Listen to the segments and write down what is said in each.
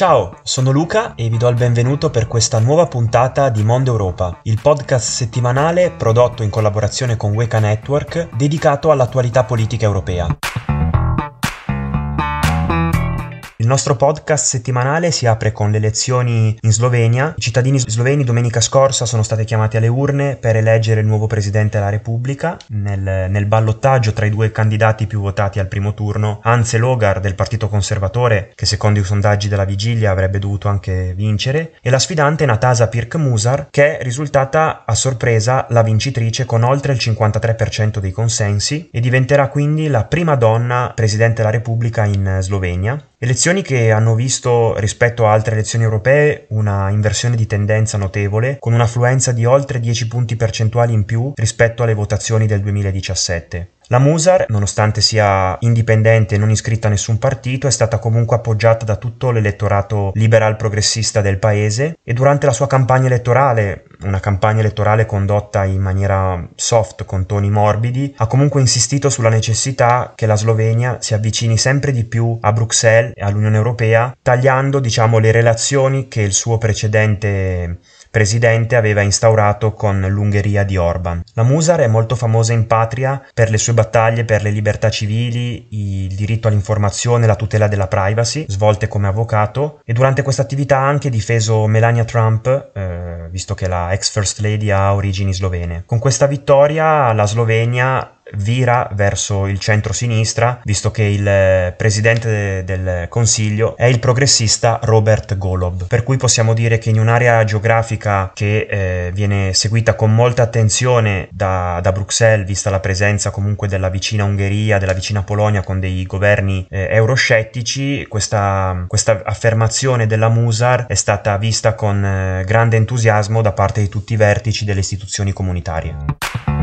Ciao, sono Luca e vi do il benvenuto per questa nuova puntata di Mondo Europa, il podcast settimanale prodotto in collaborazione con Weka Network dedicato all'attualità politica europea. Nostro podcast settimanale si apre con le elezioni in Slovenia. I cittadini sloveni domenica scorsa sono stati chiamati alle urne per eleggere il nuovo presidente della Repubblica. Nel, nel ballottaggio tra i due candidati più votati al primo turno, Anze Logar del Partito Conservatore, che secondo i sondaggi della vigilia avrebbe dovuto anche vincere, e la sfidante Natasa Pirk Musar, che è risultata a sorpresa la vincitrice con oltre il 53% dei consensi e diventerà quindi la prima donna presidente della Repubblica in Slovenia. Elezioni che hanno visto rispetto a altre elezioni europee una inversione di tendenza notevole, con un'affluenza di oltre 10 punti percentuali in più rispetto alle votazioni del 2017. La Musar, nonostante sia indipendente e non iscritta a nessun partito, è stata comunque appoggiata da tutto l'elettorato liberal progressista del paese e durante la sua campagna elettorale, una campagna elettorale condotta in maniera soft, con toni morbidi, ha comunque insistito sulla necessità che la Slovenia si avvicini sempre di più a Bruxelles e all'Unione Europea, tagliando, diciamo, le relazioni che il suo precedente presidente aveva instaurato con l'Ungheria di Orban. La Musar è molto famosa in patria per le sue battaglie per le libertà civili, il diritto all'informazione la tutela della privacy, svolte come avvocato, e durante questa attività ha anche difeso Melania Trump, eh, visto che la ex First Lady ha origini slovene. Con questa vittoria la Slovenia vira verso il centro-sinistra, visto che il eh, presidente del Consiglio è il progressista Robert Golob, per cui possiamo dire che in un'area geografica che eh, viene seguita con molta attenzione da, da, Bruxelles, vista la presenza comunque della vicina Ungheria, della vicina Polonia con dei governi eh, euroscettici, questa, questa, affermazione della Musar è stata vista con eh, grande entusiasmo da parte di tutti i vertici delle istituzioni comunitarie.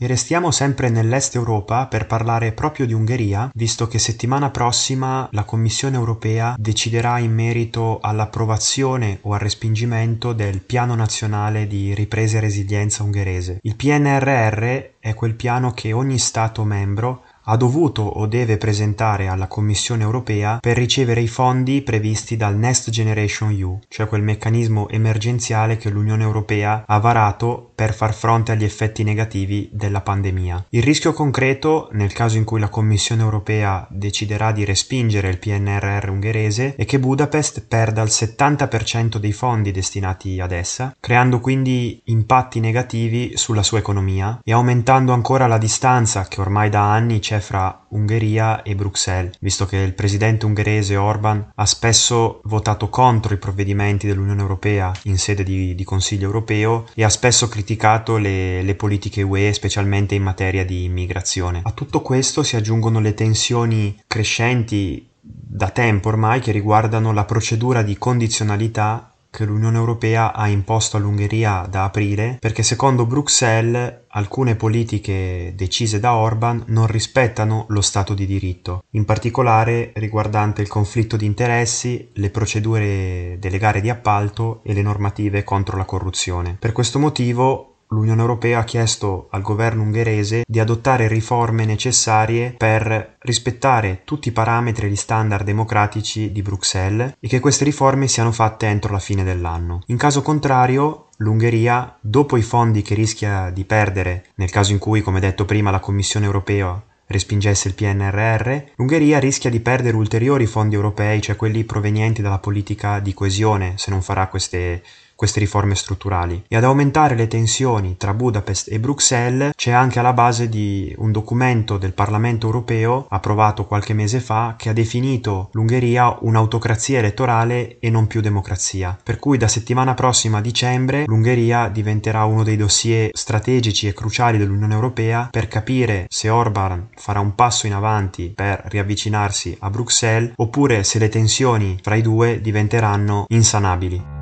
E restiamo sempre nell'est Europa per parlare proprio di Ungheria, visto che settimana prossima la Commissione europea deciderà in merito all'approvazione o al respingimento del Piano nazionale di ripresa e resilienza ungherese. Il PNRR è quel piano che ogni Stato membro ha dovuto o deve presentare alla Commissione europea per ricevere i fondi previsti dal Next Generation EU, cioè quel meccanismo emergenziale che l'Unione europea ha varato per far fronte agli effetti negativi della pandemia. Il rischio concreto, nel caso in cui la Commissione europea deciderà di respingere il PNRR ungherese, è che Budapest perda il 70% dei fondi destinati ad essa, creando quindi impatti negativi sulla sua economia e aumentando ancora la distanza che ormai da anni c'è fra Ungheria e Bruxelles, visto che il presidente ungherese Orban ha spesso votato contro i provvedimenti dell'Unione Europea in sede di, di Consiglio europeo e ha spesso criticato le, le politiche UE, specialmente in materia di immigrazione. A tutto questo si aggiungono le tensioni crescenti da tempo ormai che riguardano la procedura di condizionalità che l'Unione Europea ha imposto all'Ungheria da aprile perché secondo Bruxelles alcune politiche decise da Orban non rispettano lo Stato di diritto, in particolare riguardante il conflitto di interessi, le procedure delle gare di appalto e le normative contro la corruzione. Per questo motivo l'Unione Europea ha chiesto al governo ungherese di adottare riforme necessarie per rispettare tutti i parametri e gli standard democratici di Bruxelles e che queste riforme siano fatte entro la fine dell'anno. In caso contrario, l'Ungheria, dopo i fondi che rischia di perdere nel caso in cui, come detto prima, la Commissione europea respingesse il PNRR, l'Ungheria rischia di perdere ulteriori fondi europei, cioè quelli provenienti dalla politica di coesione, se non farà queste queste riforme strutturali e ad aumentare le tensioni tra Budapest e Bruxelles c'è anche alla base di un documento del Parlamento europeo approvato qualche mese fa che ha definito l'Ungheria un'autocrazia elettorale e non più democrazia. Per cui da settimana prossima a dicembre l'Ungheria diventerà uno dei dossier strategici e cruciali dell'Unione Europea per capire se Orban farà un passo in avanti per riavvicinarsi a Bruxelles oppure se le tensioni fra i due diventeranno insanabili.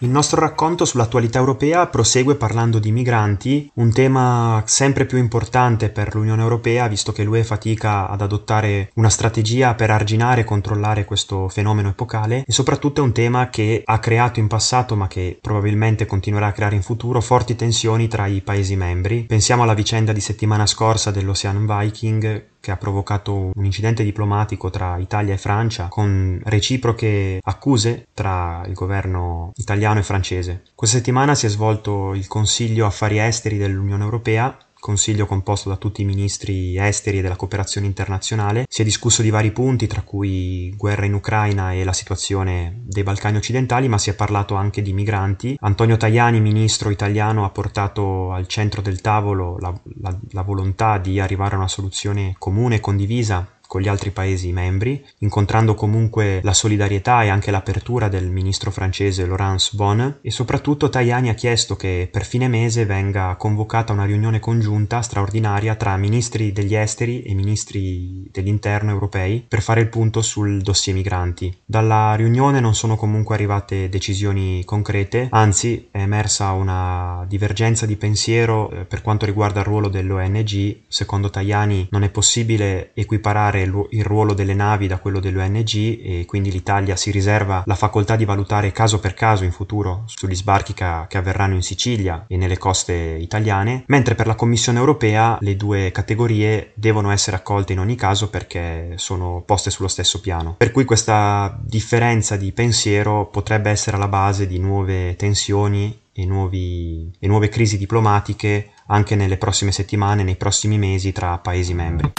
Il nostro racconto sull'attualità europea prosegue parlando di migranti, un tema sempre più importante per l'Unione Europea visto che l'UE fatica ad adottare una strategia per arginare e controllare questo fenomeno epocale e soprattutto è un tema che ha creato in passato ma che probabilmente continuerà a creare in futuro forti tensioni tra i Paesi membri. Pensiamo alla vicenda di settimana scorsa dell'Ocean Viking che ha provocato un incidente diplomatico tra Italia e Francia con reciproche accuse tra il governo italiano e francese. Questa settimana si è svolto il Consiglio Affari Esteri dell'Unione Europea Consiglio composto da tutti i ministri esteri e della cooperazione internazionale. Si è discusso di vari punti, tra cui guerra in Ucraina e la situazione dei Balcani occidentali, ma si è parlato anche di migranti. Antonio Tajani, ministro italiano, ha portato al centro del tavolo la, la, la volontà di arrivare a una soluzione comune e condivisa con gli altri Paesi membri, incontrando comunque la solidarietà e anche l'apertura del ministro francese Laurence Bonne e soprattutto Tajani ha chiesto che per fine mese venga convocata una riunione congiunta straordinaria tra ministri degli esteri e ministri dell'interno europei per fare il punto sul dossier migranti. Dalla riunione non sono comunque arrivate decisioni concrete, anzi è emersa una divergenza di pensiero eh, per quanto riguarda il ruolo dell'ONG. Secondo Tajani non è possibile equiparare separare il ruolo delle navi da quello dell'ONG e quindi l'Italia si riserva la facoltà di valutare caso per caso in futuro sugli sbarchi che avverranno in Sicilia e nelle coste italiane, mentre per la Commissione europea le due categorie devono essere accolte in ogni caso perché sono poste sullo stesso piano. Per cui questa differenza di pensiero potrebbe essere alla base di nuove tensioni e, nuovi, e nuove crisi diplomatiche anche nelle prossime settimane, nei prossimi mesi tra Paesi membri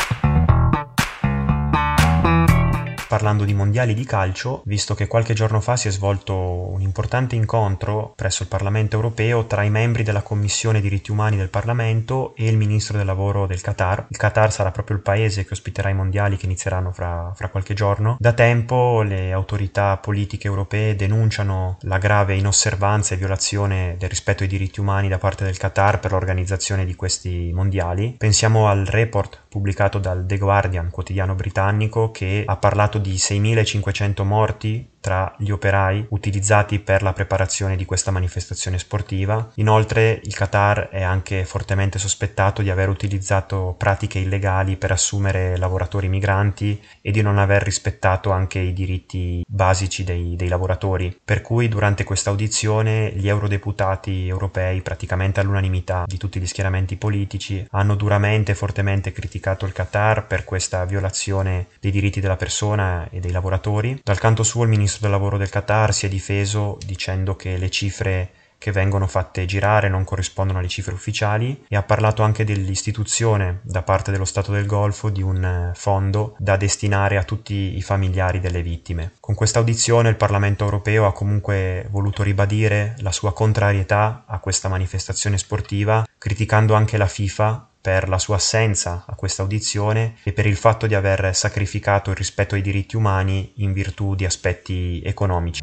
parlando di mondiali di calcio, visto che qualche giorno fa si è svolto un importante incontro presso il Parlamento europeo tra i membri della Commissione diritti umani del Parlamento e il ministro del lavoro del Qatar. Il Qatar sarà proprio il paese che ospiterà i mondiali che inizieranno fra, fra qualche giorno. Da tempo le autorità politiche europee denunciano la grave inosservanza e violazione del rispetto ai diritti umani da parte del Qatar per l'organizzazione di questi mondiali. Pensiamo al report pubblicato dal The Guardian, quotidiano britannico, che ha parlato di 6.500 morti tra gli operai utilizzati per la preparazione di questa manifestazione sportiva. Inoltre il Qatar è anche fortemente sospettato di aver utilizzato pratiche illegali per assumere lavoratori migranti e di non aver rispettato anche i diritti basici dei, dei lavoratori. Per cui durante questa audizione gli eurodeputati europei, praticamente all'unanimità di tutti gli schieramenti politici, hanno duramente e fortemente criticato il Qatar per questa violazione dei diritti della persona e dei lavoratori. Dal canto suo il ministro del lavoro del Qatar si è difeso dicendo che le cifre che vengono fatte girare non corrispondono alle cifre ufficiali e ha parlato anche dell'istituzione da parte dello Stato del Golfo di un eh, fondo da destinare a tutti i familiari delle vittime. Con questa audizione il Parlamento europeo ha comunque voluto ribadire la sua contrarietà a questa manifestazione sportiva, criticando anche la FIFA per la sua assenza a questa audizione e per il fatto di aver sacrificato il rispetto ai diritti umani in virtù di aspetti economici.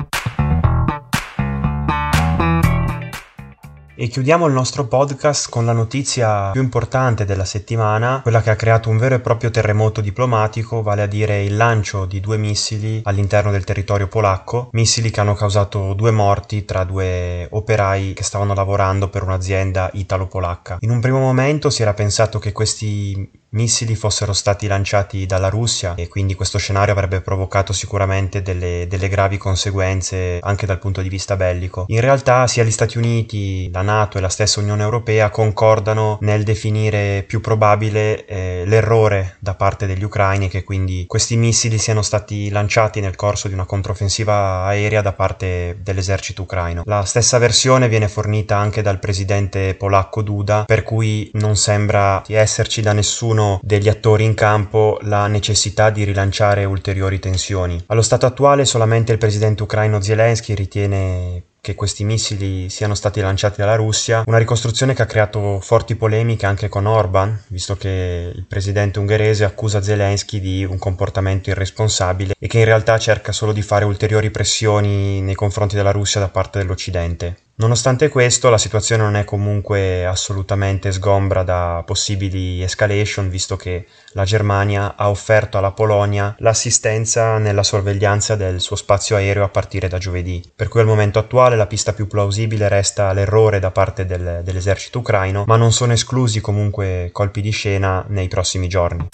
E chiudiamo il nostro podcast con la notizia più importante della settimana, quella che ha creato un vero e proprio terremoto diplomatico, vale a dire il lancio di due missili all'interno del territorio polacco, missili che hanno causato due morti tra due operai che stavano lavorando per un'azienda italo-polacca. In un primo momento si era pensato che questi missili fossero stati lanciati dalla Russia e quindi questo scenario avrebbe provocato sicuramente delle, delle, gravi conseguenze anche dal punto di vista bellico. In realtà sia gli Stati Uniti, la Nato e la stessa Unione Europea concordano nel definire più probabile eh, l'errore da parte degli ucraini che quindi questi missili siano stati lanciati nel corso di una controffensiva aerea da parte dell'esercito ucraino. La stessa versione viene fornita anche dal presidente polacco Duda per cui non sembra esserci da nessuno degli attori in campo la necessità di rilanciare ulteriori tensioni. Allo stato attuale solamente il presidente ucraino Zelensky ritiene che questi missili siano stati lanciati dalla Russia, una ricostruzione che ha creato forti polemiche anche con Orban, visto che il presidente ungherese accusa Zelensky di un comportamento irresponsabile e che in realtà cerca solo di fare ulteriori pressioni nei confronti della Russia da parte dell'Occidente. Nonostante questo, la situazione non è comunque assolutamente sgombra da possibili escalation, visto che la Germania ha offerto alla Polonia l'assistenza nella sorveglianza del suo spazio aereo a partire da giovedì. Per cui al momento attuale la pista più plausibile resta l'errore da parte del, dell'esercito ucraino, ma non sono esclusi comunque colpi di scena nei prossimi giorni.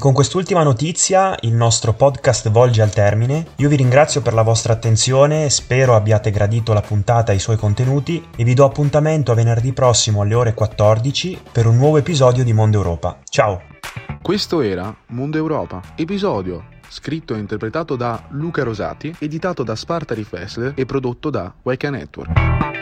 Con quest'ultima notizia il nostro podcast volge al termine. Io vi ringrazio per la vostra attenzione, spero abbiate gradito la puntata e i suoi contenuti e vi do appuntamento a venerdì prossimo alle ore 14 per un nuovo episodio di Mondo Europa. Ciao! Questo era Mondo Europa, episodio scritto e interpretato da Luca Rosati, editato da Spartari Fessler e prodotto da Weka Network.